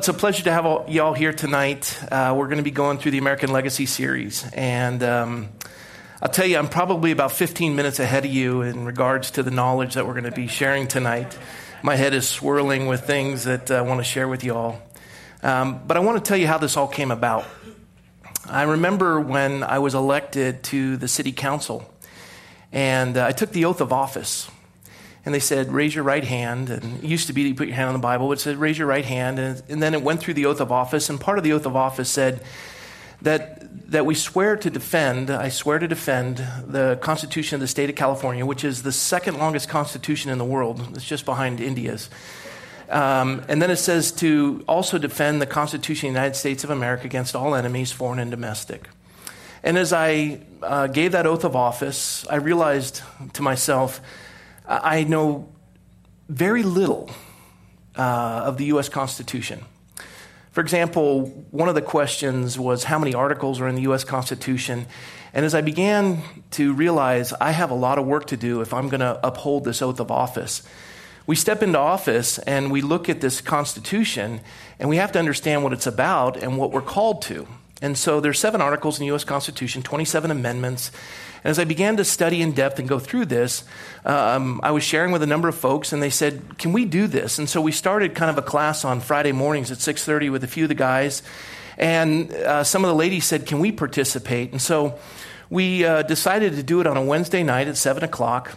It's a pleasure to have all, y'all here tonight. Uh, we're going to be going through the American Legacy series. And um, I'll tell you, I'm probably about 15 minutes ahead of you in regards to the knowledge that we're going to be sharing tonight. My head is swirling with things that I want to share with y'all. Um, but I want to tell you how this all came about. I remember when I was elected to the city council, and uh, I took the oath of office and they said, raise your right hand. And it used to be that you put your hand on the Bible, but it said, raise your right hand. And, and then it went through the oath of office, and part of the oath of office said that, that we swear to defend, I swear to defend the Constitution of the state of California, which is the second longest constitution in the world. It's just behind India's. Um, and then it says to also defend the Constitution of the United States of America against all enemies, foreign and domestic. And as I uh, gave that oath of office, I realized to myself, I know very little uh, of the U.S. Constitution. For example, one of the questions was how many articles are in the U.S. Constitution? And as I began to realize I have a lot of work to do if I'm going to uphold this oath of office, we step into office and we look at this Constitution and we have to understand what it's about and what we're called to. And so there's seven articles in the U.S. Constitution, 27 amendments, and as I began to study in depth and go through this, um, I was sharing with a number of folks, and they said, "Can we do this?" And so we started kind of a class on Friday mornings at 6:30 with a few of the guys, and uh, some of the ladies said, "Can we participate?" And so we uh, decided to do it on a Wednesday night at seven o'clock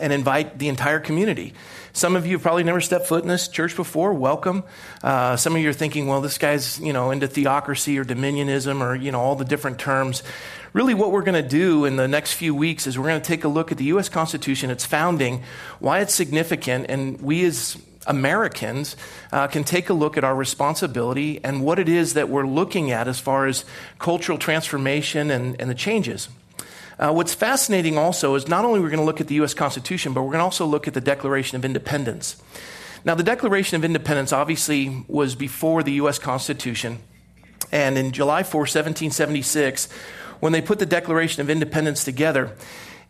and invite the entire community. Some of you have probably never stepped foot in this church before. Welcome. Uh, some of you are thinking, well, this guy's, you know, into theocracy or dominionism or, you know, all the different terms really what we're going to do in the next few weeks is we're going to take a look at the U.S. Constitution, its founding, why it's significant, and we as Americans uh, can take a look at our responsibility and what it is that we're looking at as far as cultural transformation and, and the changes. Uh, what's fascinating also is not only we're going to look at the U.S. Constitution, but we're going to also look at the Declaration of Independence. Now, the Declaration of Independence obviously was before the U.S. Constitution, and in July 4, 1776, when they put the Declaration of Independence together,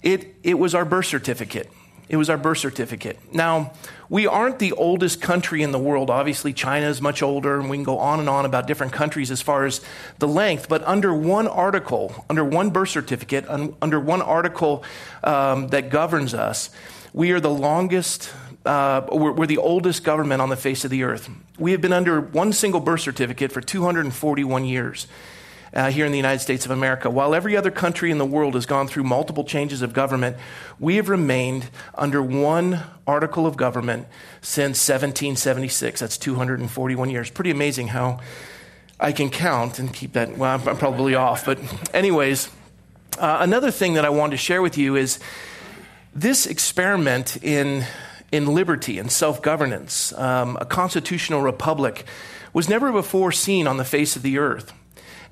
it, it was our birth certificate. It was our birth certificate. Now, we aren't the oldest country in the world. Obviously, China is much older, and we can go on and on about different countries as far as the length. But under one article, under one birth certificate, un, under one article um, that governs us, we are the longest, uh, we're, we're the oldest government on the face of the earth. We have been under one single birth certificate for 241 years uh, here in the United States of America. While every other country in the world has gone through multiple changes of government, we have remained under one article of government since 1776. That's 241 years. Pretty amazing how I can count and keep that. Well, I'm probably off. But, anyways, uh, another thing that I wanted to share with you is this experiment in, in liberty and self governance, um, a constitutional republic, was never before seen on the face of the earth.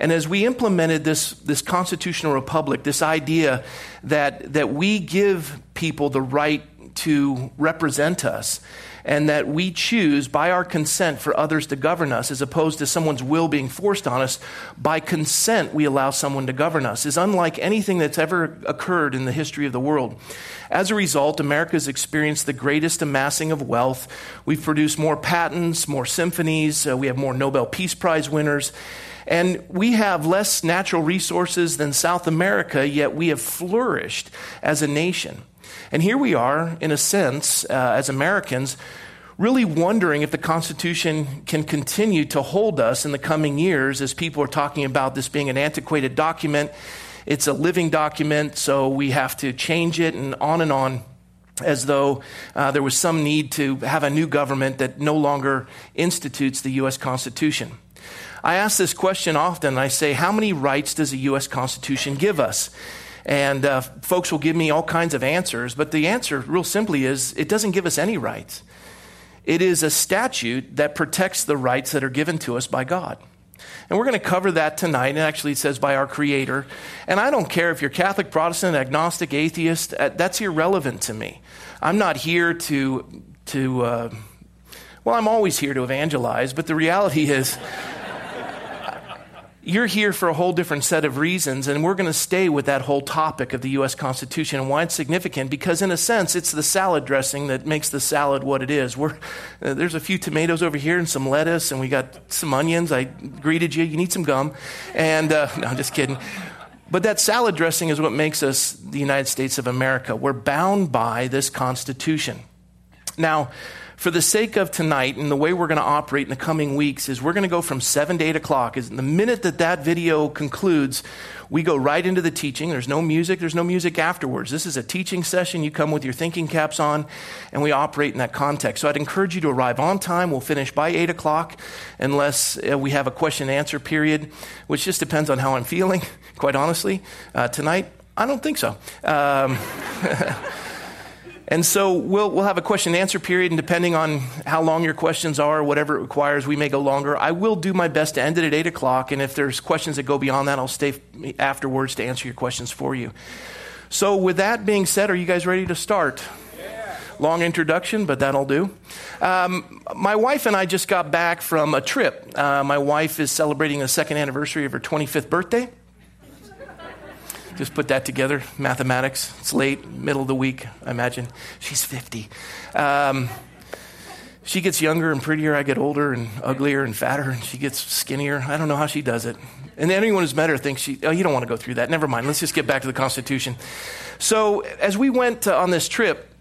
And as we implemented this, this constitutional republic, this idea that, that we give people the right to represent us, and that we choose by our consent for others to govern us as opposed to someone's will being forced on us. By consent, we allow someone to govern us, is unlike anything that's ever occurred in the history of the world. As a result, America has experienced the greatest amassing of wealth. We've produced more patents, more symphonies, uh, we have more Nobel Peace Prize winners. And we have less natural resources than South America, yet we have flourished as a nation. And here we are, in a sense, uh, as Americans, really wondering if the Constitution can continue to hold us in the coming years as people are talking about this being an antiquated document. It's a living document, so we have to change it, and on and on as though uh, there was some need to have a new government that no longer institutes the U.S. Constitution. I ask this question often. I say, How many rights does the U.S. Constitution give us? And uh, folks will give me all kinds of answers, but the answer, real simply, is it doesn't give us any rights. It is a statute that protects the rights that are given to us by God. And we're going to cover that tonight. And actually, it says by our Creator. And I don't care if you're Catholic, Protestant, agnostic, atheist, uh, that's irrelevant to me. I'm not here to, to uh, well, I'm always here to evangelize, but the reality is, you're here for a whole different set of reasons, and we're going to stay with that whole topic of the U.S. Constitution and why it's significant. Because, in a sense, it's the salad dressing that makes the salad what it is. We're, uh, there's a few tomatoes over here and some lettuce, and we got some onions. I greeted you. You need some gum. And, uh, no, I'm just kidding. But that salad dressing is what makes us the United States of America. We're bound by this Constitution. Now, for the sake of tonight and the way we're going to operate in the coming weeks is we're going to go from 7 to 8 o'clock. Is the minute that that video concludes we go right into the teaching. There's no music. There's no music afterwards. This is a teaching session you come with your thinking caps on and we operate in that context. So i'd encourage you to arrive on time. We'll finish by 8 o'clock unless uh, we have a question and answer period which just depends on how i'm feeling quite honestly. Uh, tonight i don't think so. Um, And so we'll, we'll have a question and answer period, and depending on how long your questions are, whatever it requires, we may go longer. I will do my best to end it at 8 o'clock, and if there's questions that go beyond that, I'll stay afterwards to answer your questions for you. So, with that being said, are you guys ready to start? Long introduction, but that'll do. Um, my wife and I just got back from a trip. Uh, my wife is celebrating the second anniversary of her 25th birthday. Just put that together. Mathematics. It's late, middle of the week, I imagine. She's 50. Um, she gets younger and prettier. I get older and uglier and fatter, and she gets skinnier. I don't know how she does it. And anyone who's met her thinks she, oh, you don't want to go through that. Never mind. Let's just get back to the Constitution. So, as we went uh, on this trip,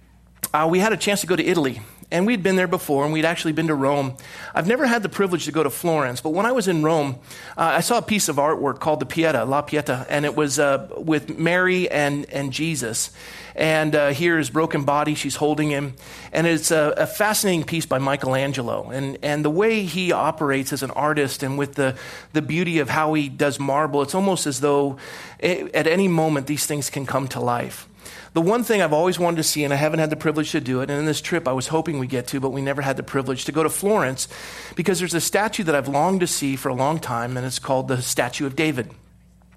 uh, we had a chance to go to Italy and we'd been there before, and we'd actually been to Rome. I've never had the privilege to go to Florence, but when I was in Rome, uh, I saw a piece of artwork called the Pieta, La Pieta, and it was uh, with Mary and, and Jesus. And uh, here is broken body, she's holding him. And it's a, a, fascinating piece by Michelangelo. And, and the way he operates as an artist and with the, the beauty of how he does marble, it's almost as though it, eh, at any moment these things can come to life. The one thing I've always wanted to see, and I haven't had the privilege to do it, and in this trip I was hoping we get to, but we never had the privilege to go to Florence because there's a statue that I've longed to see for a long time, and it's called the Statue of David.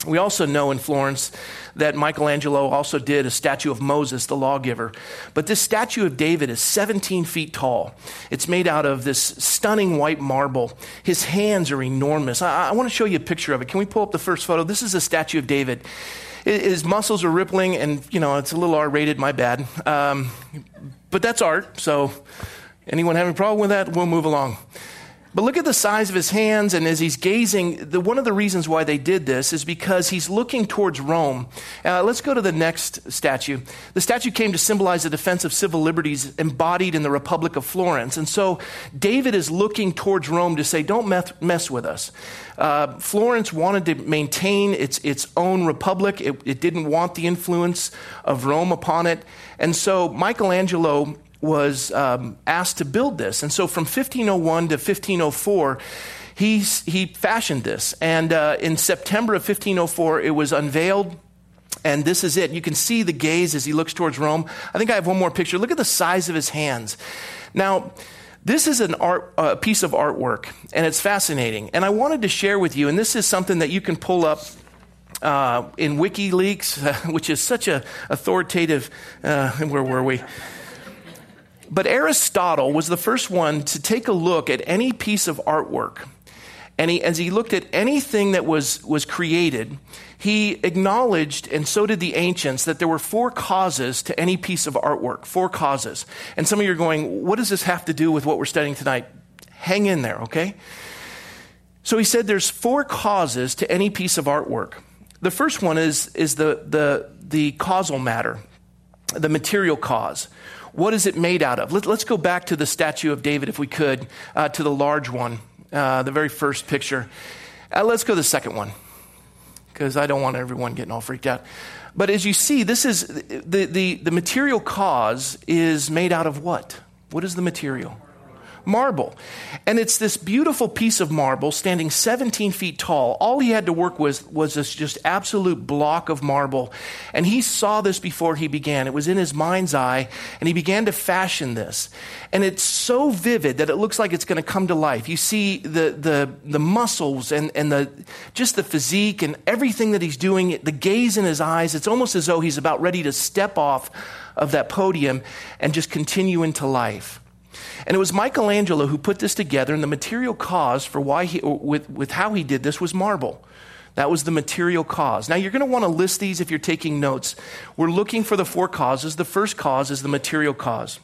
We also know in Florence that Michelangelo also did a statue of Moses, the lawgiver. But this statue of David is 17 feet tall. It's made out of this stunning white marble. His hands are enormous. I, I want to show you a picture of it. Can we pull up the first photo? This is a statue of David. His muscles are rippling, and, you know, it's a little R rated, my bad. Um, but that's art, so anyone having a problem with that, we'll move along. But look at the size of his hands, and as he's gazing, the, one of the reasons why they did this is because he's looking towards Rome. Uh, let's go to the next statue. The statue came to symbolize the defense of civil liberties embodied in the Republic of Florence. And so David is looking towards Rome to say, don't mess, mess with us. Uh, Florence wanted to maintain its, its own republic, it, it didn't want the influence of Rome upon it. And so Michelangelo was um, asked to build this. And so from 1501 to 1504, he, he fashioned this. And uh, in September of 1504, it was unveiled. And this is it. You can see the gaze as he looks towards Rome. I think I have one more picture. Look at the size of his hands. Now, this is an art, a piece of artwork, and it's fascinating. And I wanted to share with you, and this is something that you can pull up uh, in WikiLeaks, uh, which is such a authoritative. Uh, where were we? But Aristotle was the first one to take a look at any piece of artwork. And he, as he looked at anything that was, was created, he acknowledged, and so did the ancients, that there were four causes to any piece of artwork. Four causes. And some of you are going, what does this have to do with what we're studying tonight? Hang in there, okay? So he said there's four causes to any piece of artwork. The first one is, is the, the, the causal matter, the material cause. What is it made out of? Let, us go back to the statue of David, if we could, uh, to the large one, uh, the very first picture. Uh, let's go to the second one, because I don't want everyone getting all freaked out. But as you see, this is the, the, the material cause is made out of what? What is the material? Marble. And it's this beautiful piece of marble standing 17 feet tall. All he had to work with was this just absolute block of marble. And he saw this before he began. It was in his mind's eye, and he began to fashion this. And it's so vivid that it looks like it's going to come to life. You see the, the, the muscles and, and the, just the physique and everything that he's doing, the gaze in his eyes. It's almost as though he's about ready to step off of that podium and just continue into life. And it was Michelangelo who put this together, and the material cause for why he, with, with how he did this was marble. That was the material cause. Now, you're going to want to list these if you're taking notes. We're looking for the four causes. The first cause is the material cause.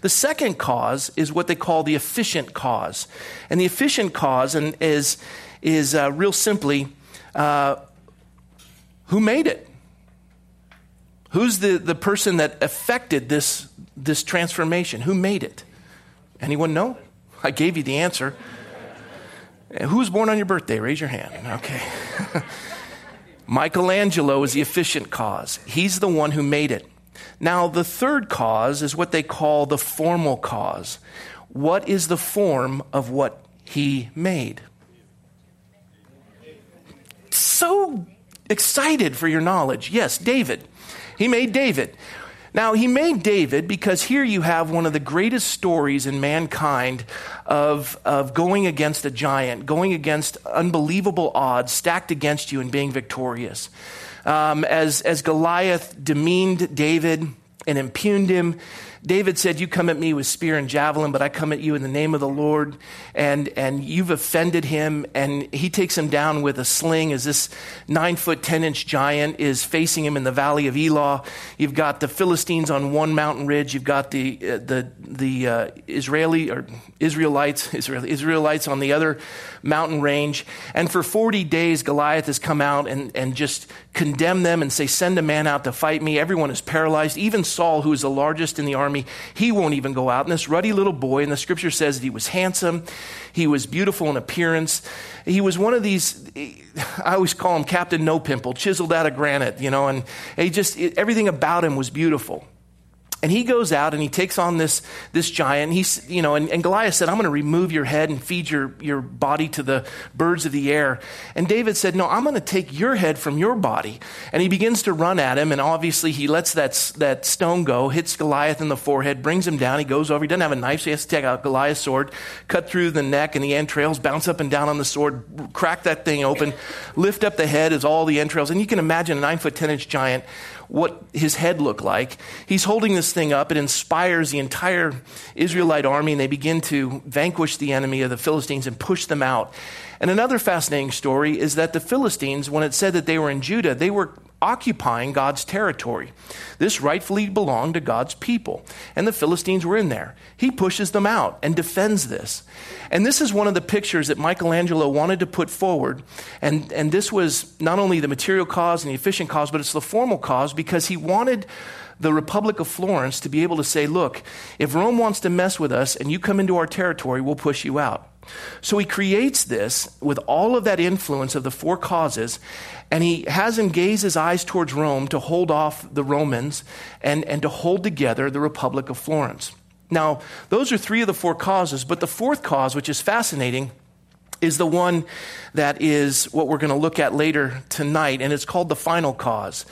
The second cause is what they call the efficient cause. And the efficient cause and is, is uh, real simply uh, who made it? Who's the, the person that affected this, this transformation? Who made it? Anyone know? I gave you the answer. Who was born on your birthday? Raise your hand. Okay. Michelangelo is the efficient cause. He's the one who made it. Now, the third cause is what they call the formal cause. What is the form of what he made? So excited for your knowledge. Yes, David. He made David. Now, he made David because here you have one of the greatest stories in mankind of, of going against a giant, going against unbelievable odds stacked against you and being victorious. Um, as, as Goliath demeaned David and impugned him, David said, You come at me with spear and javelin, but I come at you in the name of the Lord. And, and you've offended him. And he takes him down with a sling as this nine foot, 10 inch giant is facing him in the valley of Elah. You've got the Philistines on one mountain ridge. You've got the, uh, the, the uh, Israeli or Israelites, Israel, Israelites on the other mountain range. And for 40 days, Goliath has come out and, and just condemned them and say, Send a man out to fight me. Everyone is paralyzed. Even Saul, who is the largest in the army. He won't even go out. And this ruddy little boy, and the scripture says that he was handsome, he was beautiful in appearance. He was one of these, I always call him Captain No Pimple, chiseled out of granite, you know, and he just, everything about him was beautiful. And he goes out and he takes on this, this giant. He's, you know, and, and Goliath said, I'm going to remove your head and feed your, your body to the birds of the air. And David said, No, I'm going to take your head from your body. And he begins to run at him. And obviously, he lets that, that stone go, hits Goliath in the forehead, brings him down. He goes over. He doesn't have a knife, so he has to take out Goliath's sword, cut through the neck and the entrails, bounce up and down on the sword, crack that thing open, lift up the head as all the entrails. And you can imagine a nine foot, 10 inch giant what his head looked like. He's holding this thing up. It inspires the entire Israelite army, and they begin to vanquish the enemy of the Philistines and push them out. And another fascinating story is that the Philistines, when it said that they were in Judah, they were occupying God's territory. This rightfully belonged to God's people, and the Philistines were in there. He pushes them out and defends this. And this is one of the pictures that Michelangelo wanted to put forward. And, and this was not only the material cause and the efficient cause, but it's the formal cause because he wanted the Republic of Florence to be able to say, look, if Rome wants to mess with us and you come into our territory, we'll push you out. So he creates this with all of that influence of the four causes, and he has him gaze his eyes towards Rome to hold off the Romans and, and to hold together the Republic of Florence. Now, those are three of the four causes, but the fourth cause, which is fascinating, is the one that is what we're going to look at later tonight, and it's called the final cause.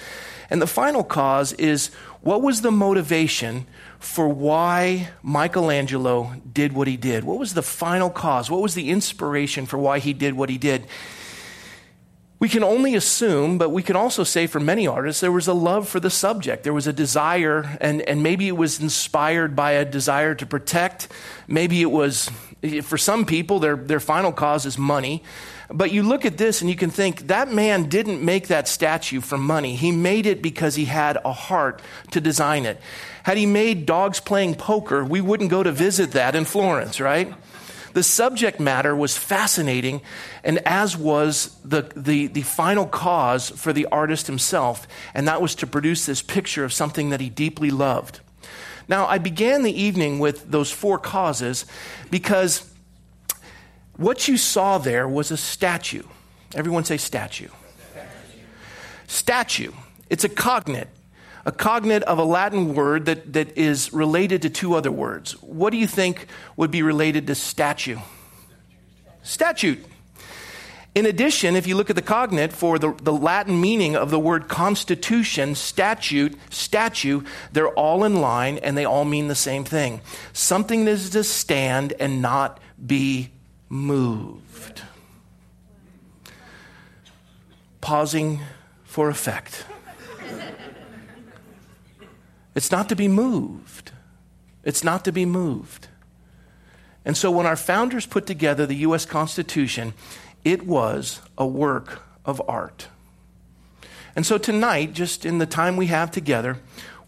And the final cause is what was the motivation for why Michelangelo did what he did? What was the final cause? What was the inspiration for why he did what he did? We can only assume, but we can also say for many artists, there was a love for the subject. There was a desire, and, and maybe it was inspired by a desire to protect. Maybe it was, for some people, their, their final cause is money. But you look at this and you can think that man didn't make that statue for money. He made it because he had a heart to design it. Had he made dogs playing poker, we wouldn't go to visit that in Florence, right? The subject matter was fascinating, and as was the, the, the final cause for the artist himself, and that was to produce this picture of something that he deeply loved. Now, I began the evening with those four causes because what you saw there was a statue. Everyone say statue. Statue. It's a cognate a cognate of a Latin word that, that is related to two other words. What do you think would be related to statue? Statute. In addition, if you look at the cognate for the, the Latin meaning of the word constitution, statute, statue, they're all in line and they all mean the same thing. Something that is to stand and not be moved. Pausing for effect. It's not to be moved. it's not to be moved. And so when our founders put together the U.S. Constitution, it was a work of art. And so tonight, just in the time we have together,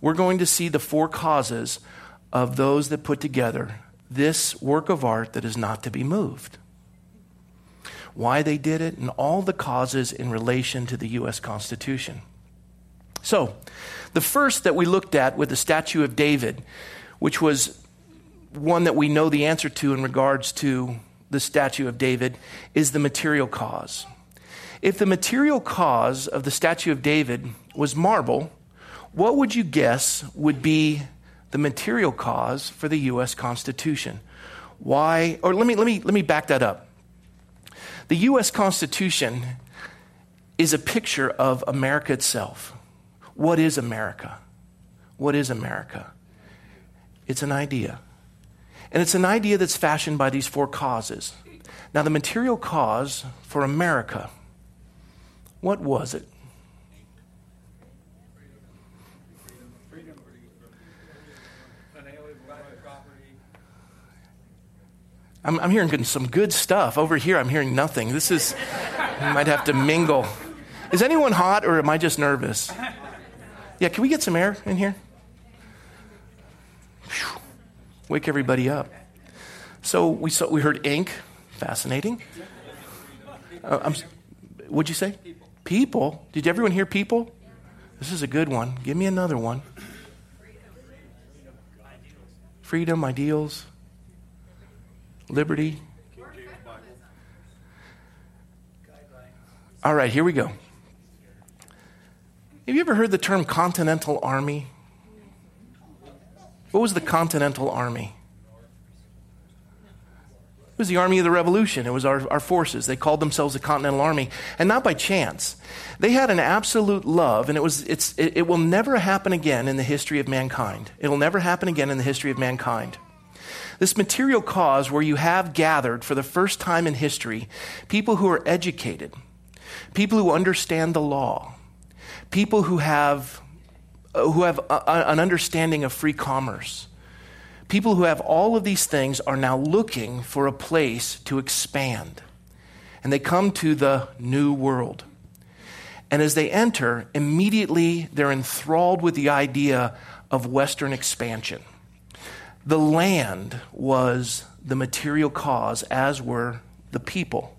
we're going to see the four causes of those that put together this work of art that is not to be moved. Why they did it, and all the causes in relation to the U.S. Constitution. So, the first that we looked at with the statue of David, which was one that we know the answer to in regards to the statue of David, is the material cause. If the material cause of the statue of David was marble, what would you guess would be the material cause for the US Constitution? Why or let me let me let me back that up. The US Constitution is a picture of America itself. What is America? What is America? It's an idea. And it's an idea that's fashioned by these four causes. Now, the material cause for America, what was it? I'm, I'm, hearing some good stuff. Over here, I'm hearing nothing. This is, I might have to mingle. Is anyone hot or am I just nervous? Yeah, can we get some air in here? Whew. Wake everybody up. So we saw, we heard ink, fascinating. Uh, what'd you say? People. people. Did everyone hear people? This is a good one. Give me another one. Freedom, ideals, liberty. All right, here we go. Have you ever heard the term Continental Army? What was the Continental Army? It was the Army of the Revolution. It was our, our forces. They called themselves the Continental Army, and not by chance. They had an absolute love, and it, was, it's, it, it will never happen again in the history of mankind. It'll never happen again in the history of mankind. This material cause where you have gathered for the first time in history people who are educated, people who understand the law, people who have, uh, who have a, an understanding of free commerce. People who have all of these things are now looking for a place to expand. And they come to the new world. And as they enter, immediately they're enthralled with the idea of Western expansion. The land was the material cause, as were the people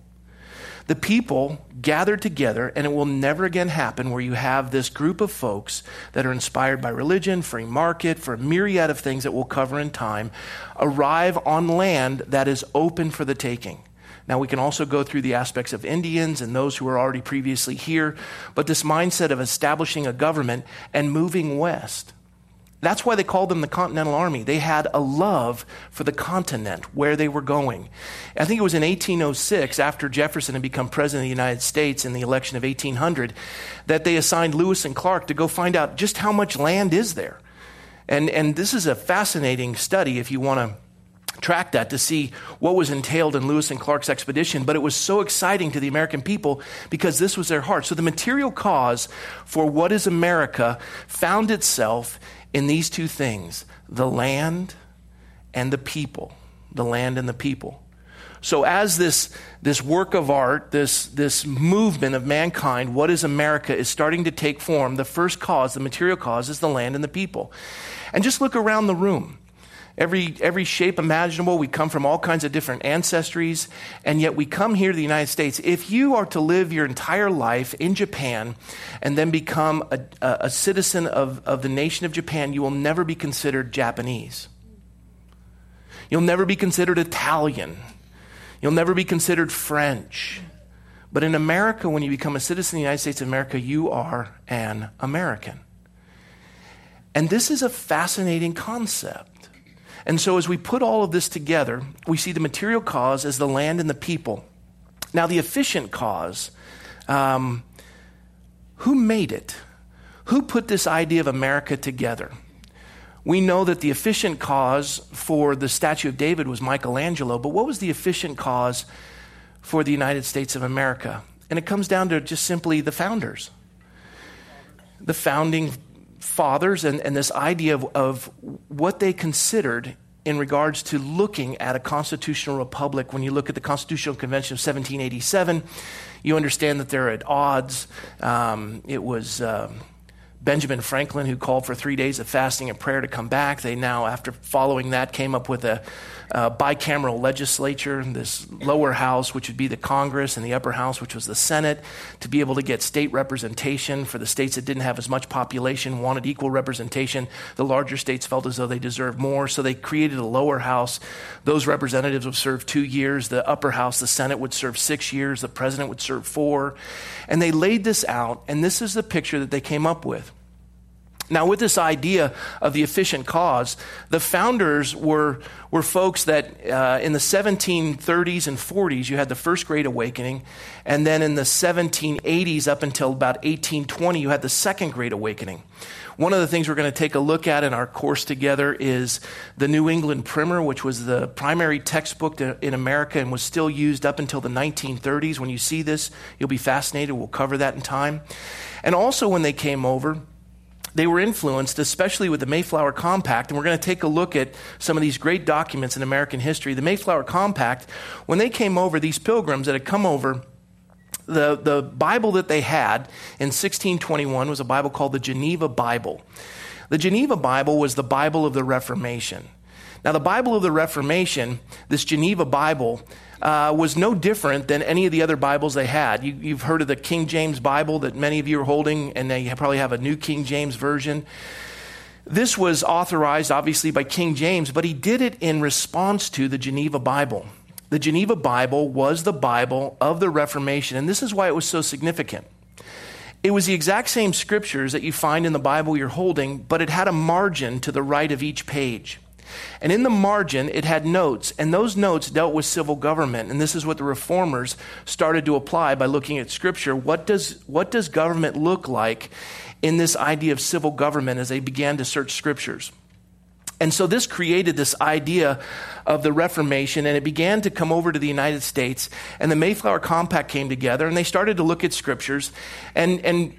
the people gathered together, and it will never again happen where you have this group of folks that are inspired by religion, free market, for a myriad of things that we'll cover in time, arrive on land that is open for the taking. Now, we can also go through the aspects of Indians and those who were already previously here, but this mindset of establishing a government and moving west that's why they called them the Continental Army. They had a love for the continent, where they were going. I think it was in 1806, after Jefferson had become president of the United States in the election of 1800, that they assigned Lewis and Clark to go find out just how much land is there. And, and this is a fascinating study if you want to track that to see what was entailed in Lewis and Clark's expedition, but it was so exciting to the American people because this was their heart. So the material cause for what is America found itself in these two things the land and the people. The land and the people. So, as this, this work of art, this, this movement of mankind, what is America, is starting to take form, the first cause, the material cause, is the land and the people. And just look around the room every, every shape imaginable. We come from all kinds of different ancestries, and yet we come here to the United States. If you are to live your entire life in Japan and then become a, a, citizen of, of the nation of Japan, you will never be considered Japanese. You'll never be considered Italian. You'll never be considered French. But in America, when you become a citizen of the United States of America, you are an American. And this is a fascinating concept. And so, as we put all of this together, we see the material cause as the land and the people. Now, the efficient cause, um, who made it? Who put this idea of America together? We know that the efficient cause for the Statue of David was Michelangelo, but what was the efficient cause for the United States of America? And it comes down to just simply the founders. The founding fathers and, and this idea of, of what they considered in regards to looking at a constitutional republic. When you look at the Constitutional Convention of 1787, you understand that they're at odds. Um, it was. Um, Benjamin Franklin, who called for three days of fasting and prayer to come back. They now, after following that, came up with a, a bicameral legislature, this lower house, which would be the Congress, and the upper house, which was the Senate, to be able to get state representation for the states that didn't have as much population, wanted equal representation. The larger states felt as though they deserved more, so they created a lower house. Those representatives would serve two years. The upper house, the Senate, would serve six years. The president would serve four. And they laid this out, and this is the picture that they came up with. Now, with this idea of the efficient cause, the founders were, were folks that uh, in the 1730s and 40s, you had the First Great Awakening. And then in the 1780s up until about 1820, you had the Second Great Awakening. One of the things we're going to take a look at in our course together is the New England Primer, which was the primary textbook in America and was still used up until the 1930s. When you see this, you'll be fascinated. We'll cover that in time. And also, when they came over, they were influenced, especially with the Mayflower Compact, and we're going to take a look at some of these great documents in American history. The Mayflower Compact, when they came over, these pilgrims that had come over, the, the Bible that they had in 1621 was a Bible called the Geneva Bible. The Geneva Bible was the Bible of the Reformation. Now, the Bible of the Reformation, this Geneva Bible, uh, was no different than any of the other Bibles they had. You, have heard of the King James Bible that many of you are holding, and they probably have a New King James Version. This was authorized, obviously, by King James, but he did it in response to the Geneva Bible. The Geneva Bible was the Bible of the Reformation, and this is why it was so significant. It was the exact same scriptures that you find in the Bible you're holding, but it had a margin to the right of each page. And in the margin, it had notes, and those notes dealt with civil government. And this is what the reformers started to apply by looking at Scripture. What does, what does government look like in this idea of civil government as they began to search Scriptures? And so this created this idea of the Reformation, and it began to come over to the United States. And the Mayflower Compact came together, and they started to look at scriptures. And, and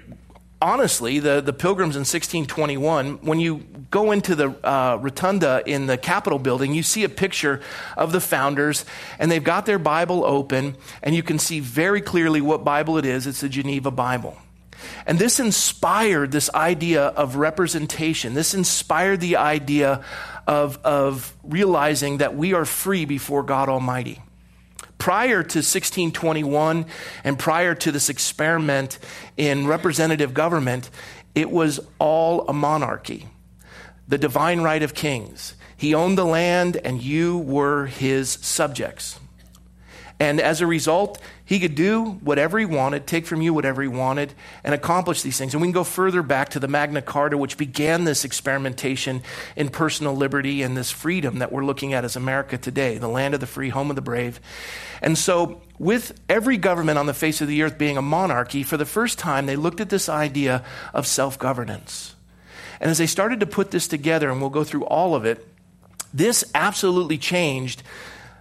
honestly, the, the pilgrims in 1621, when you go into the uh, rotunda in the Capitol building, you see a picture of the founders, and they've got their Bible open, and you can see very clearly what Bible it is. It's the Geneva Bible. And this inspired this idea of representation. This inspired the idea of, of realizing that we are free before God Almighty prior to 1621 and prior to this experiment in representative government, it was all a monarchy. The divine right of kings. He owned the land and you were his subjects. And as a result, he could do whatever he wanted, take from you whatever he wanted, and accomplish these things. And we can go further back to the Magna Carta, which began this experimentation in personal liberty and this freedom that we're looking at as America today, the land of the free, home of the brave. And so, with every government on the face of the earth being a monarchy, for the first time, they looked at this idea of self governance. And as they started to put this together, and we'll go through all of it, this absolutely changed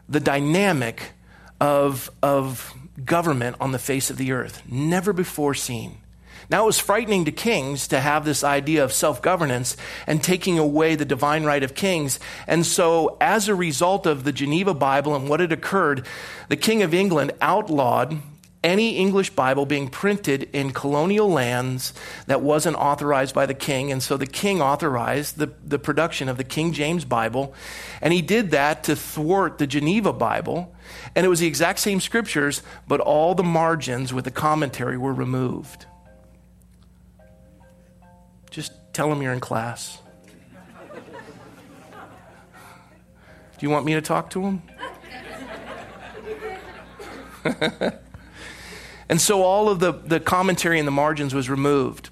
the dynamic of, of government on the face of the earth, never before seen. Now, it was frightening to kings to have this idea of self governance and taking away the divine right of kings. And so, as a result of the Geneva Bible and what had occurred, the King of England outlawed any English Bible being printed in colonial lands that wasn't authorized by the king. And so the king authorized the, the production of the King James Bible. And he did that to thwart the Geneva Bible. And it was the exact same scriptures, but all the margins with the commentary were removed. Just tell them you're in class. Do you want me to talk to them? And so all of the, the commentary in the margins was removed.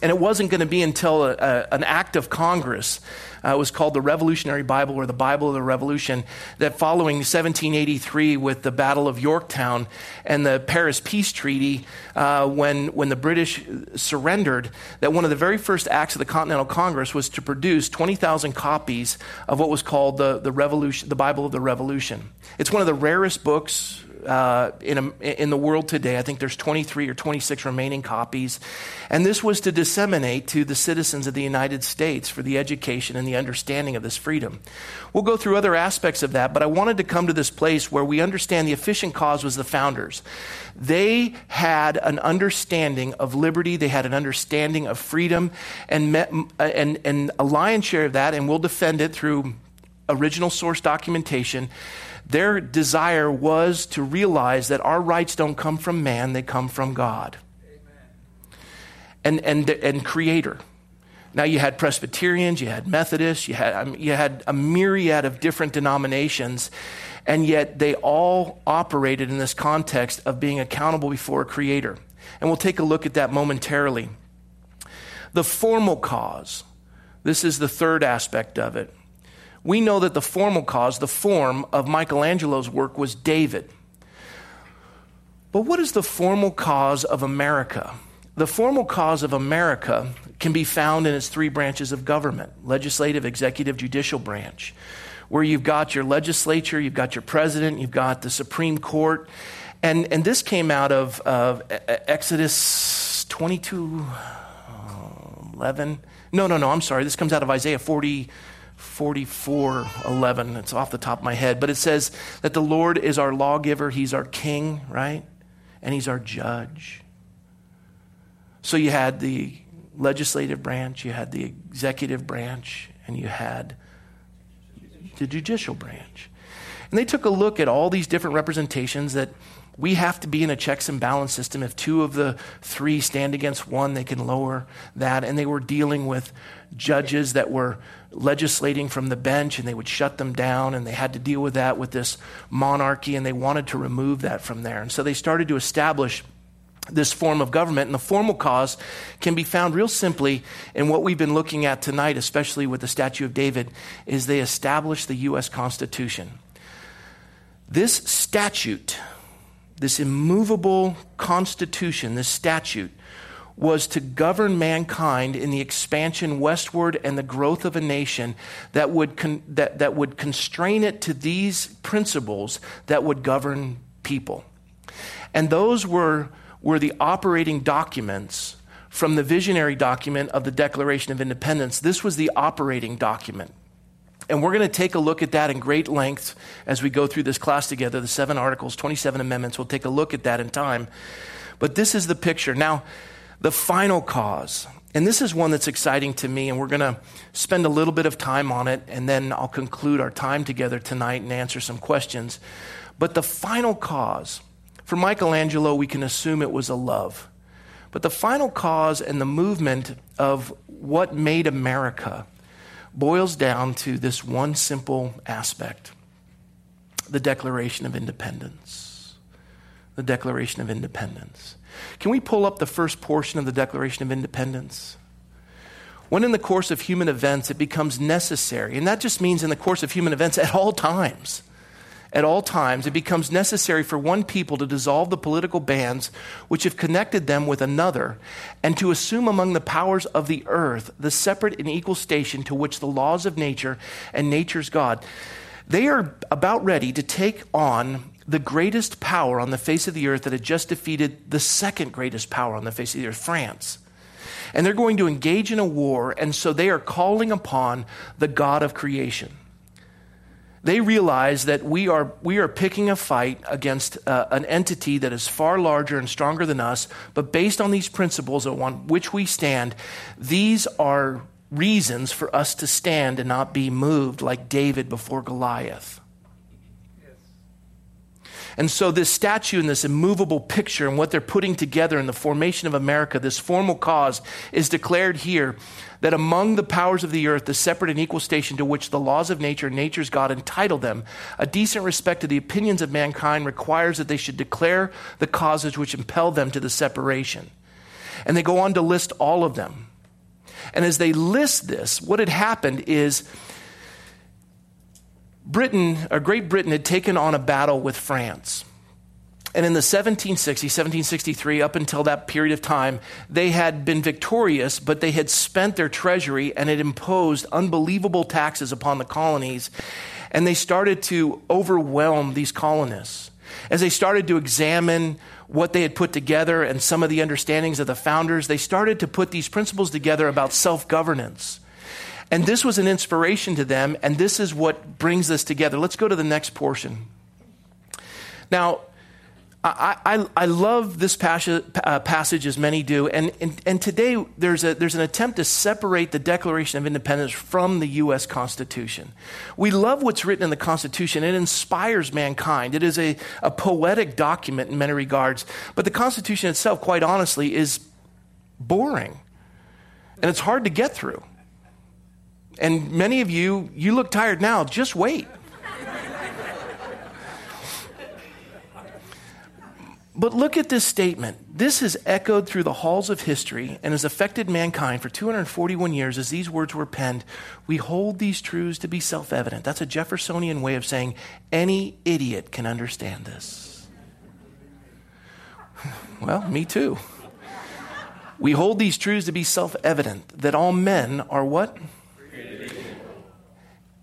And it wasn't going to be until a, a, an act of Congress, uh, was called the Revolutionary Bible or the Bible of the Revolution, that following 1783 with the Battle of Yorktown and the Paris Peace Treaty, uh, when, when the British surrendered, that one of the very first acts of the Continental Congress was to produce 20,000 copies of what was called the, the, Revolution, the Bible of the Revolution. It's one of the rarest books uh, in, a, in the world today. I think there's 23 or 26 remaining copies. And this was to disseminate to the citizens of the United States for the education and the understanding of this freedom. We'll go through other aspects of that, but I wanted to come to this place where we understand the efficient cause was the founders. They had an understanding of liberty, they had an understanding of freedom, and, met, and, and a lion's share of that, and we'll defend it through original source documentation their desire was to realize that our rights don't come from man, they come from God. And, and, and Creator. Now you had Presbyterians, you had Methodists, you had, you had a myriad of different denominations, and yet they all operated in this context of being accountable before a Creator. And we'll take a look at that momentarily. The formal cause, this is the third aspect of it we know that the formal cause, the form of Michelangelo's work was David. But what is the formal cause of America? The formal cause of America can be found in its three branches of government legislative, executive, judicial branch, where you've got your legislature, you've got your president, you've got the Supreme Court. And, and this came out of, of Exodus 22 11. No, no, no, I'm sorry. This comes out of Isaiah 40. 44 11. It's off the top of my head, but it says that the Lord is our lawgiver, He's our king, right? And He's our judge. So you had the legislative branch, you had the executive branch, and you had the judicial branch. And they took a look at all these different representations that we have to be in a checks and balance system. If two of the three stand against one, they can lower that. And they were dealing with judges that were legislating from the bench and they would shut them down and they had to deal with that with this monarchy and they wanted to remove that from there. And so they started to establish this form of government. And the formal cause can be found real simply in what we've been looking at tonight, especially with the Statue of David, is they established the U.S. Constitution. This statute, this immovable constitution, this statute, was to govern mankind in the expansion westward and the growth of a nation that would, con- that, that would constrain it to these principles that would govern people. And those were, were the operating documents from the visionary document of the Declaration of Independence. This was the operating document. And we're going to take a look at that in great length as we go through this class together. The seven articles, 27 amendments. We'll take a look at that in time. But this is the picture. Now, the final cause, and this is one that's exciting to me, and we're going to spend a little bit of time on it, and then I'll conclude our time together tonight and answer some questions. But the final cause, for Michelangelo, we can assume it was a love. But the final cause and the movement of what made America boils down to this one simple aspect the Declaration of Independence. The Declaration of Independence. Can we pull up the first portion of the Declaration of Independence? When in the course of human events it becomes necessary, and that just means in the course of human events at all times, at all times, it becomes necessary for one people to dissolve the political bands which have connected them with another, and to assume among the powers of the earth the separate and equal station to which the laws of nature and nature's God. They are about ready to take on the greatest power on the face of the earth that had just defeated the second greatest power on the face of the earth, France. And they're going to engage in a war, and so they are calling upon the God of creation. They realize that we are, we are picking a fight against uh, an entity that is far larger and stronger than us, but based on these principles on which we stand, these are reasons for us to stand and not be moved like David before Goliath. And so, this statue and this immovable picture and what they're putting together in the formation of America, this formal cause, is declared here that among the powers of the earth, the separate and equal station to which the laws of nature and nature's God entitle them, a decent respect to the opinions of mankind requires that they should declare the causes which impel them to the separation. And they go on to list all of them. And as they list this, what had happened is Britain, or Great Britain, had taken on a battle with France. And in the 1760s, 1763, up until that period of time, they had been victorious, but they had spent their treasury and had imposed unbelievable taxes upon the colonies. And they started to overwhelm these colonists. As they started to examine what they had put together and some of the understandings of the founders, they started to put these principles together about self governance. And this was an inspiration to them, and this is what brings this together. Let's go to the next portion. Now, I, I, I love this passage, uh, passage, as many do, and, and, and today there's, a, there's an attempt to separate the Declaration of Independence from the U.S. Constitution. We love what's written in the Constitution. It inspires mankind. It is a, a poetic document in many regards, but the Constitution itself, quite honestly, is boring, and it's hard to get through. And many of you, you look tired now, just wait. But look at this statement. This has echoed through the halls of history and has affected mankind for 241 years as these words were penned. We hold these truths to be self evident. That's a Jeffersonian way of saying any idiot can understand this. Well, me too. We hold these truths to be self evident that all men are what?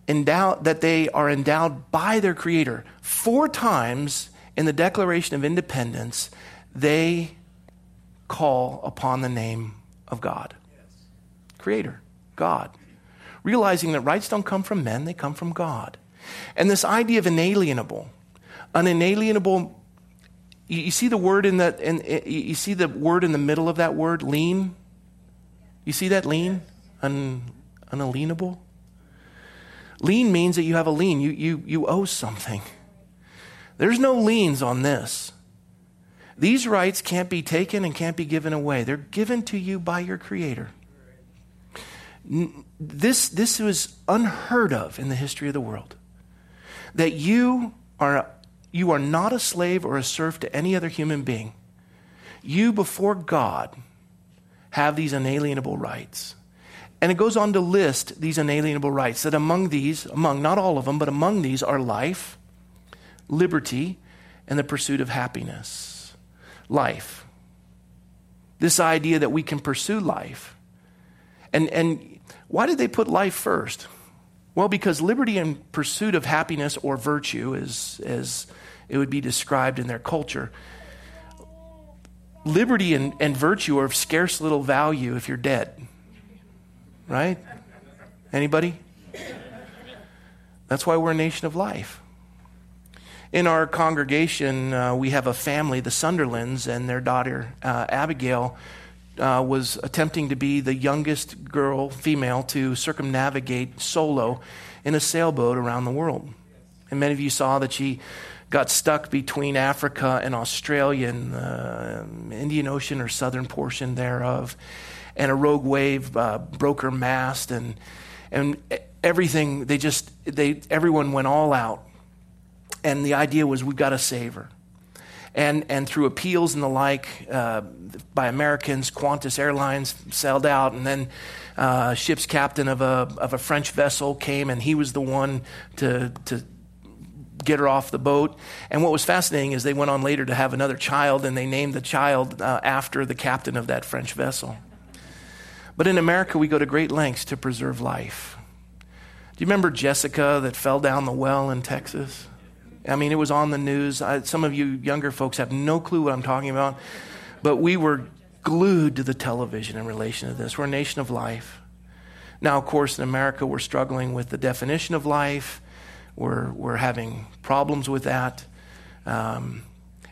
Endowed, that they are endowed by their Creator. Four times in the Declaration of Independence, they call upon the name of God. Creator, God. Realizing that rights don't come from men, they come from God. And this idea of inalienable, an inalienable, you, see the word in that, in, you see the word in the middle of that word, lean You see that lean Un, unalienable? Lien means that you have a lien, you, you, you owe something. There's no liens on this. These rights can't be taken and can't be given away. They're given to you by your Creator. This, this was unheard of in the history of the world. That you are, you are not a slave or a serf to any other human being. You, before God, have these inalienable rights. And it goes on to list these inalienable rights that among these, among not all of them, but among these are life, liberty, and the pursuit of happiness. Life. This idea that we can pursue life. And, and why did they put life first? Well, because liberty and pursuit of happiness or virtue, as, as it would be described in their culture, liberty and, and virtue are of scarce little value if you're dead. Right? Anybody? That's why we're a nation of life. In our congregation, uh, we have a family, the Sunderlands, and their daughter, uh, Abigail, uh, was attempting to be the youngest girl, female, to circumnavigate solo in a sailboat around the world. And many of you saw that she got stuck between Africa and Australia and the Indian Ocean or southern portion thereof. And a rogue wave uh, broke her mast, and, and everything, they just, they, everyone went all out and the idea was we've got to save her. And, and through appeals and the like uh, by Americans, Qantas Airlines sailed out, and then uh, ship's captain of a, of a French vessel came, and he was the one to, to get her off the boat. And what was fascinating is they went on later to have another child, and they named the child uh, after the captain of that French vessel. But in America, we go to great lengths to preserve life. Do you remember Jessica that fell down the well in Texas? I mean, it was on the news. I, some of you younger folks have no clue what I'm talking about, but we were glued to the television in relation to this. We're a nation of life. Now, of course, in America, we're struggling with the definition of life. We're, we're having problems with that. Um,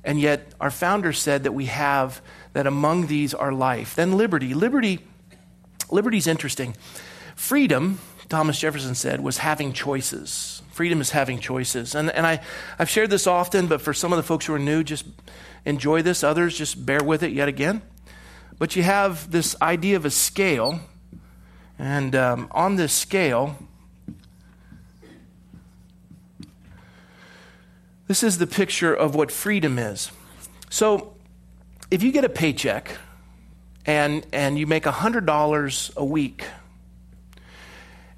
and yet, our founders said that we have that among these are life. Then liberty. Liberty, liberty's interesting. Freedom, Thomas Jefferson said, was having choices. Freedom is having choices. And, and I, I've shared this often, but for some of the folks who are new, just enjoy this. Others, just bear with it yet again. But you have this idea of a scale. And um, on this scale, this is the picture of what freedom is. So if you get a paycheck and, and you make $100 a week,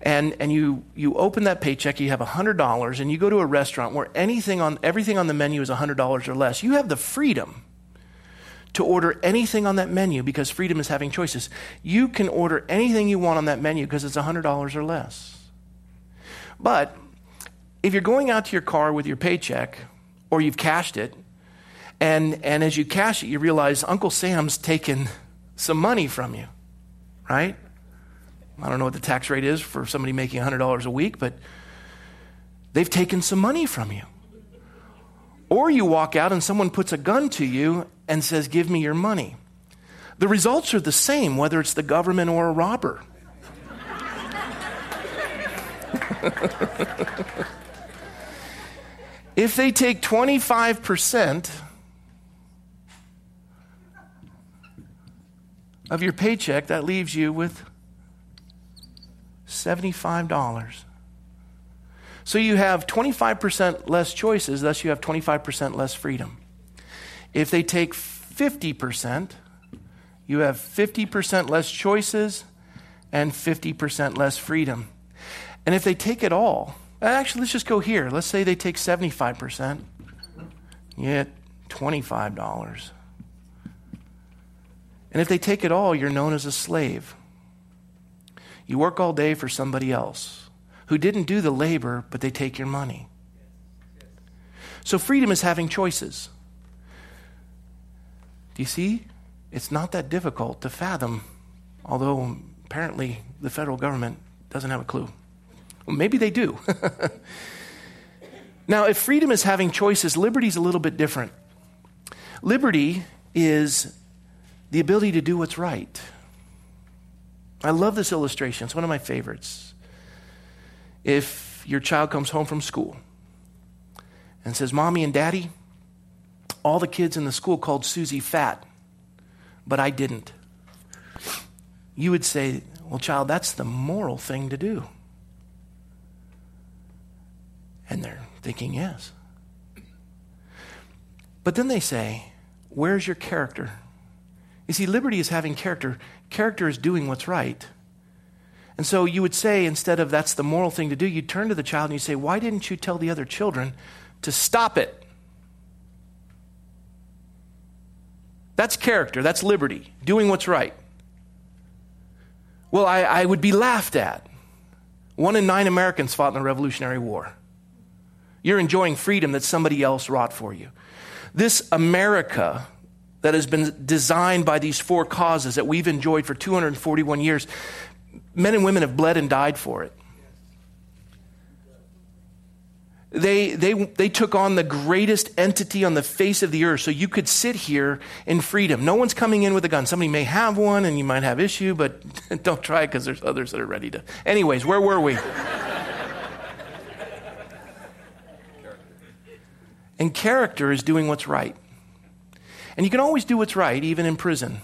and, and you, you open that paycheck, you have $100, and you go to a restaurant where anything on, everything on the menu is $100 or less, you have the freedom to order anything on that menu because freedom is having choices. You can order anything you want on that menu because it's $100 or less. But if you're going out to your car with your paycheck, or you've cashed it. And, and as you cash it, you realize Uncle Sam's taken some money from you, right? I don't know what the tax rate is for somebody making $100 a week, but they've taken some money from you. Or you walk out and someone puts a gun to you and says, Give me your money. The results are the same, whether it's the government or a robber. if they take 25% of your paycheck, that leaves you with $75. So you have 25% less choices, thus, you have 25% less freedom. If they take 50%, you have 50% less choices and 50% less freedom. And if they take it all, actually, let's just go here. Let's say they take 75%, you get $25. And if they take it all, you're known as a slave. You work all day for somebody else who didn't do the labor, but they take your money. So freedom is having choices. Do you see? It's not that difficult to fathom, although apparently the federal government doesn't have a clue. Well, maybe they do. now, if freedom is having choices, liberty is a little bit different. Liberty is the ability to do what's right. I love this illustration. It's one of my favorites. If your child comes home from school and says, Mommy and Daddy, all the kids in the school called Susie fat, but I didn't. You would say, Well, child, that's the moral thing to do. And they're thinking, Yes. But then they say, Where's your character? You see, liberty is having character, character is doing what's right. And so you would say, instead of that's the moral thing to do, you turn to the child and you say, Why didn't you tell the other children to stop it? That's character, that's liberty, doing what's right. Well, I, I would be laughed at. One in nine Americans fought in the Revolutionary War. You're enjoying freedom that somebody else wrought for you. This America that has been designed by these four causes that we've enjoyed for 241 years, men and women have bled and died for it. They, they, they took on the greatest entity on the face of the earth so you could sit here in freedom. No one's coming in with a gun. Somebody may have one and you might have issue, but don't try it because there's others that are ready to. Anyways, where were we? and character is doing what's right. And you can always do what's right, even in prison.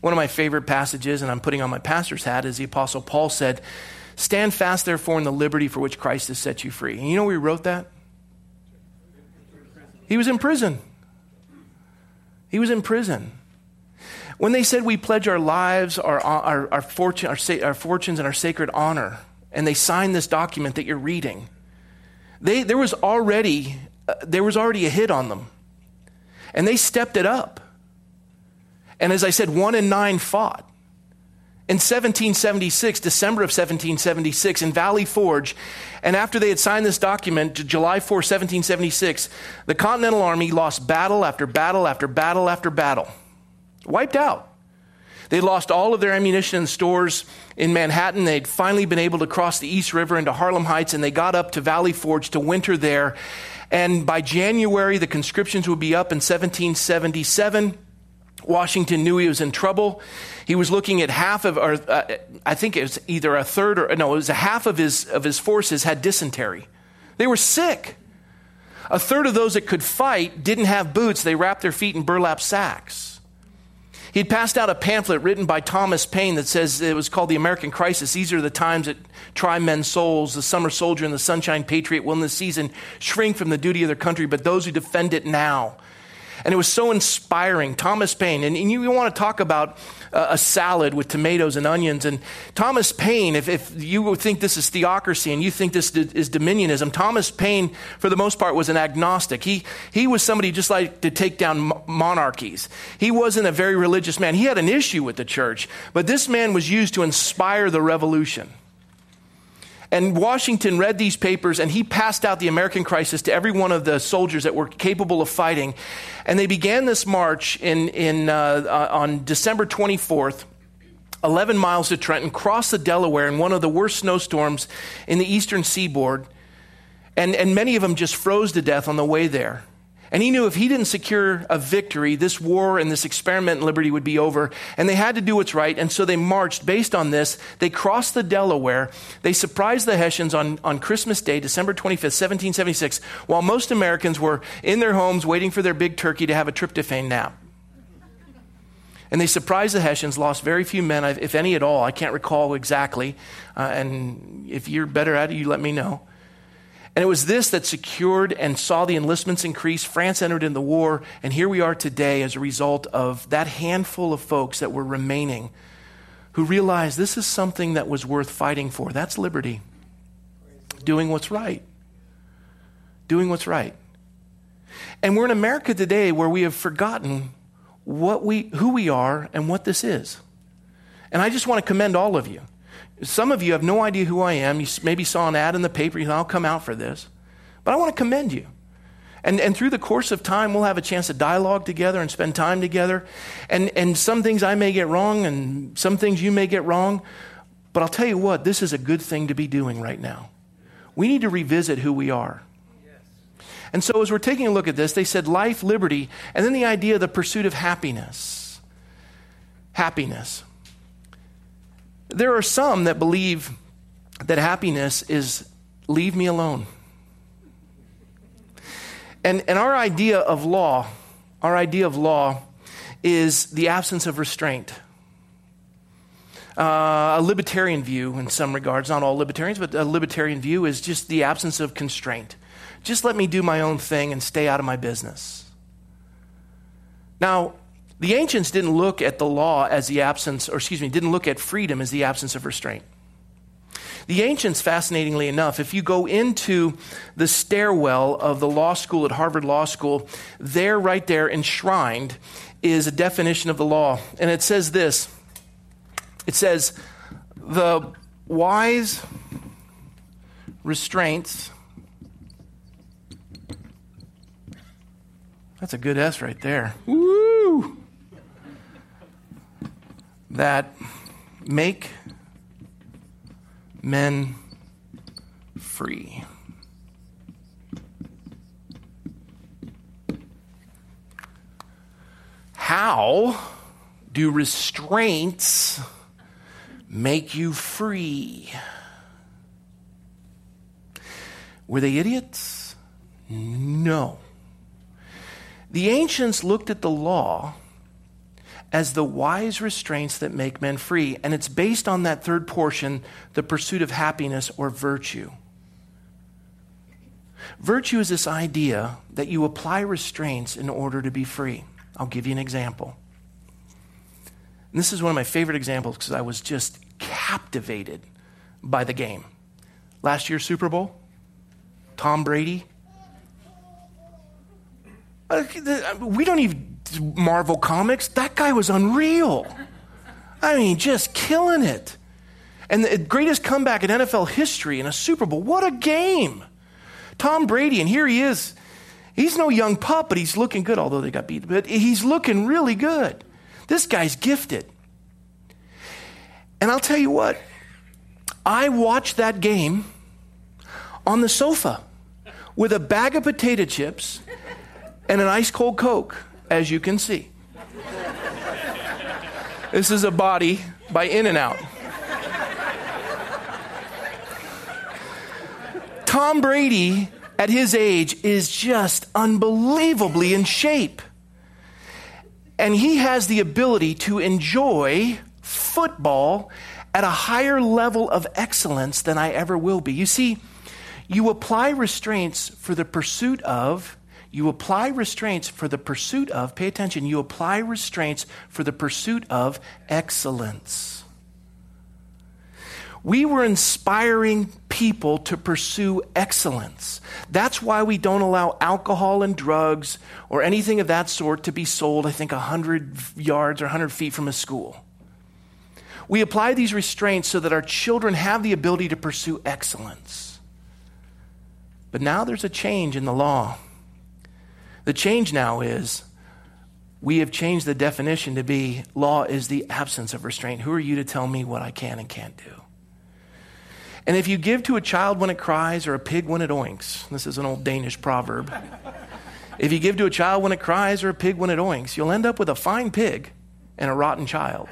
One of my favorite passages, and I'm putting on my pastor's hat, is the Apostle Paul said, Stand fast, therefore, in the liberty for which Christ has set you free. And you know where he wrote that? He was in prison. He was in prison. When they said we pledge our lives, our, our, our, fortune, our, our fortunes, and our sacred honor, and they signed this document that you're reading, they, there, was already, uh, there was already a hit on them. And they stepped it up. And as I said, one in nine fought. In 1776, December of 1776, in Valley Forge, and after they had signed this document, July 4, 1776, the Continental Army lost battle after battle after battle after battle. Wiped out. They lost all of their ammunition and stores in Manhattan. They'd finally been able to cross the East River into Harlem Heights, and they got up to Valley Forge to winter there. And by January, the conscriptions would be up in 1777. Washington knew he was in trouble. He was looking at half of, or uh, I think it was either a third or no, it was a half of his of his forces had dysentery. They were sick. A third of those that could fight didn't have boots. They wrapped their feet in burlap sacks. He'd passed out a pamphlet written by Thomas Paine that says it was called The American Crisis. These are the times that try men's souls. The summer soldier and the sunshine patriot will in this season shrink from the duty of their country, but those who defend it now and it was so inspiring. Thomas Paine, and, and you, you, want to talk about a salad with tomatoes and onions. And Thomas Paine, if, if you think this is theocracy and you think this is dominionism, Thomas Paine, for the most part, was an agnostic. He, he was somebody just like to take down monarchies. He wasn't a very religious man. He had an issue with the church, but this man was used to inspire the revolution. And Washington read these papers and he passed out the American crisis to every one of the soldiers that were capable of fighting. And they began this march in, in, uh, uh, on December 24th. 11 miles to Trenton, crossed the Delaware in one of the worst snowstorms in the eastern seaboard, and, and many of them just froze to death on the way there. And he knew if he didn't secure a victory, this war and this experiment in liberty would be over. And they had to do what's right. And so they marched based on this. They crossed the Delaware. They surprised the Hessians on, on Christmas Day, December 25th, 1776, while most Americans were in their homes waiting for their big turkey to have a tryptophan nap. And they surprised the Hessians, lost very few men, if any at all. I can't recall exactly. Uh, and if you're better at it, you let me know. And it was this that secured and saw the enlistments increase. France entered in the war, and here we are today as a result of that handful of folks that were remaining who realized this is something that was worth fighting for. That's liberty. Doing what's right. Doing what's right. And we're in America today where we have forgotten what we, who we are and what this is. And I just want to commend all of you. Some of you have no idea who I am. You maybe saw an ad in the paper, you know, I'll come out for this. But I want to commend you. And, and through the course of time, we'll have a chance to dialogue together and spend time together. And, and some things I may get wrong, and some things you may get wrong. But I'll tell you what, this is a good thing to be doing right now. We need to revisit who we are. And so, as we're taking a look at this, they said life, liberty, and then the idea of the pursuit of happiness. Happiness. There are some that believe that happiness is leave me alone. And, and our idea of law, our idea of law is the absence of restraint. Uh, a libertarian view, in some regards, not all libertarians, but a libertarian view is just the absence of constraint. Just let me do my own thing and stay out of my business. Now, the ancients didn't look at the law as the absence, or excuse me, didn't look at freedom as the absence of restraint. The ancients, fascinatingly enough, if you go into the stairwell of the law school at Harvard Law School, there, right there, enshrined, is a definition of the law. And it says this it says, the wise restraints. That's a good S right there. Woo! That make men free. How do restraints make you free? Were they idiots? No. The ancients looked at the law as the wise restraints that make men free. And it's based on that third portion, the pursuit of happiness or virtue. Virtue is this idea that you apply restraints in order to be free. I'll give you an example. And this is one of my favorite examples because I was just captivated by the game. Last year's Super Bowl, Tom Brady. Uh, we don't even Marvel Comics, that guy was unreal. I mean, just killing it. And the greatest comeback in NFL history in a Super Bowl. What a game. Tom Brady, and here he is. He's no young pup, but he's looking good, although they got beat. But he's looking really good. This guy's gifted. And I'll tell you what, I watched that game on the sofa with a bag of potato chips and an ice cold Coke as you can see. This is a body by In-N-Out. Tom Brady, at his age, is just unbelievably in shape. And he has the ability to enjoy football at a higher level of excellence than I ever will be. You see, you apply restraints for the pursuit of you apply restraints for the pursuit of, pay attention, you apply restraints for the pursuit of excellence. We were inspiring people to pursue excellence. That's why we don't allow alcohol and drugs or anything of that sort to be sold, I think, 100 yards or 100 feet from a school. We apply these restraints so that our children have the ability to pursue excellence. But now there's a change in the law. The change now is we have changed the definition to be law is the absence of restraint. Who are you to tell me what I can and can't do? And if you give to a child when it cries or a pig when it oinks, this is an old Danish proverb. if you give to a child when it cries or a pig when it oinks, you'll end up with a fine pig and a rotten child.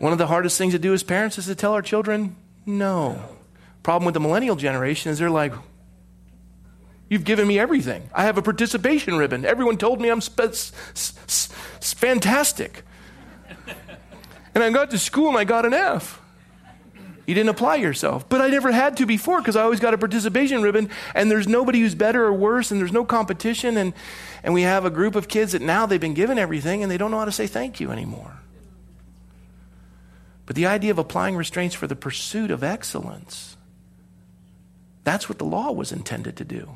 One of the hardest things to do as parents is to tell our children no. Problem with the millennial generation is they're like, You've given me everything. I have a participation ribbon. Everyone told me I'm spe- s- s- fantastic. and I got to school and I got an F. You didn't apply yourself. But I never had to before because I always got a participation ribbon, and there's nobody who's better or worse, and there's no competition. And, and we have a group of kids that now they've been given everything and they don't know how to say thank you anymore. But the idea of applying restraints for the pursuit of excellence, that's what the law was intended to do.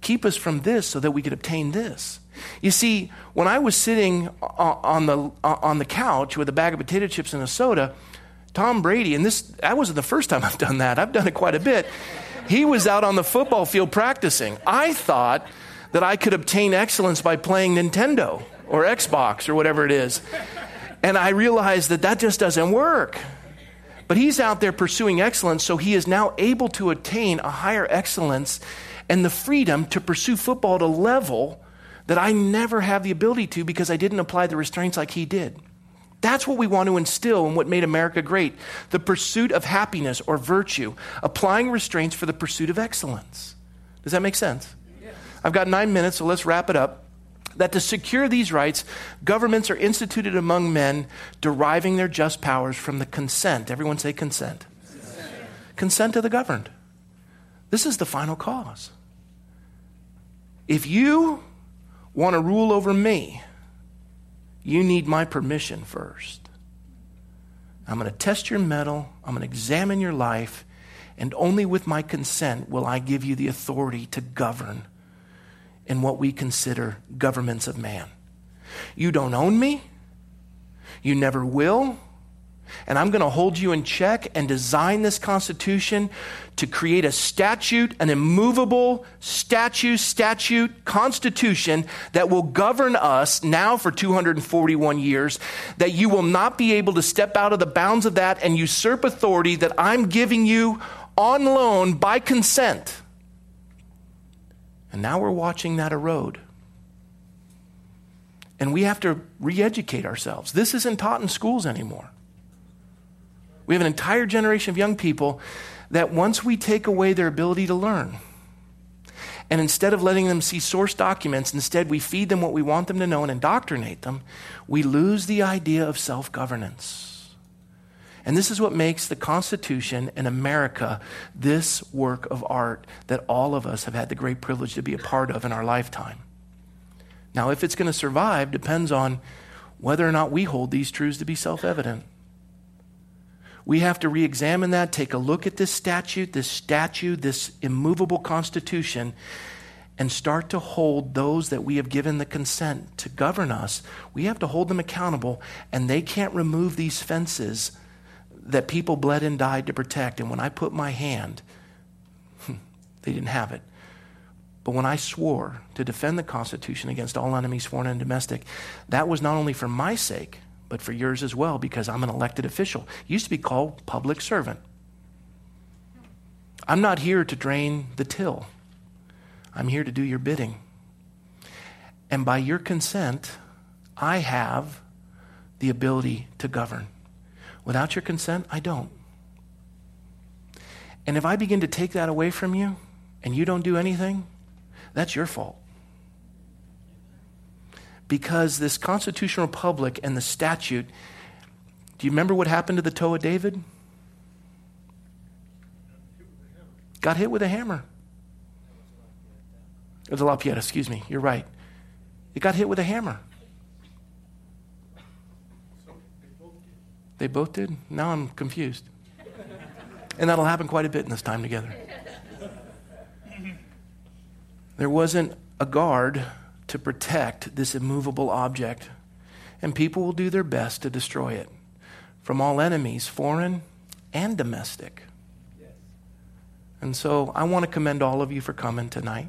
Keep us from this so that we could obtain this. You see, when I was sitting on the, on the couch with a bag of potato chips and a soda, Tom Brady, and this that wasn't the first time I've done that. I've done it quite a bit. He was out on the football field practicing. I thought that I could obtain excellence by playing Nintendo or Xbox or whatever it is. And I realized that that just doesn't work. But he's out there pursuing excellence, so he is now able to attain a higher excellence and the freedom to pursue football at a level that I never have the ability to because I didn't apply the restraints like he did. That's what we want to instill in what made America great the pursuit of happiness or virtue, applying restraints for the pursuit of excellence. Does that make sense? Yes. I've got nine minutes, so let's wrap it up. That to secure these rights, governments are instituted among men, deriving their just powers from the consent. Everyone say consent. Consent, consent of the governed. This is the final cause. If you want to rule over me, you need my permission first. I'm going to test your mettle, I'm going to examine your life, and only with my consent will I give you the authority to govern in what we consider governments of man. You don't own me, you never will, and I'm going to hold you in check and design this Constitution to create a statute, an immovable statute, statute, constitution that will govern us now for 241 years, that you will not be able to step out of the bounds of that and usurp authority that I'm giving you on loan by consent. And now we're watching that erode. And we have to re educate ourselves. This isn't taught in schools anymore. We have an entire generation of young people that once we take away their ability to learn, and instead of letting them see source documents, instead we feed them what we want them to know and indoctrinate them, we lose the idea of self governance. And this is what makes the Constitution and America this work of art that all of us have had the great privilege to be a part of in our lifetime. Now, if it's going to survive depends on whether or not we hold these truths to be self evident we have to re examine that, take a look at this statute, this statute, this immovable constitution, and start to hold those that we have given the consent to govern us. We have to hold them accountable, and they can't remove these fences that people bled and died to protect. And when I put my hand, they didn't have it. But when I swore to defend the Constitution against all enemies, foreign and domestic, that was not only for my sake, but for yours as well because I'm an elected official. It used to be called public servant. I'm not here to drain the till. I'm here to do your bidding. And by your consent, I have the ability to govern. Without your consent, I don't. And if I begin to take that away from you and you don't do anything, that's your fault because this constitutional republic and the statute do you remember what happened to the toe of David? Got hit with a hammer. It was a La Pieta, excuse me. You're right. It got hit with a hammer. They both did? Now I'm confused. And that'll happen quite a bit in this time together. There wasn't a guard to protect this immovable object. And people will do their best to destroy it from all enemies, foreign and domestic. And so I want to commend all of you for coming tonight.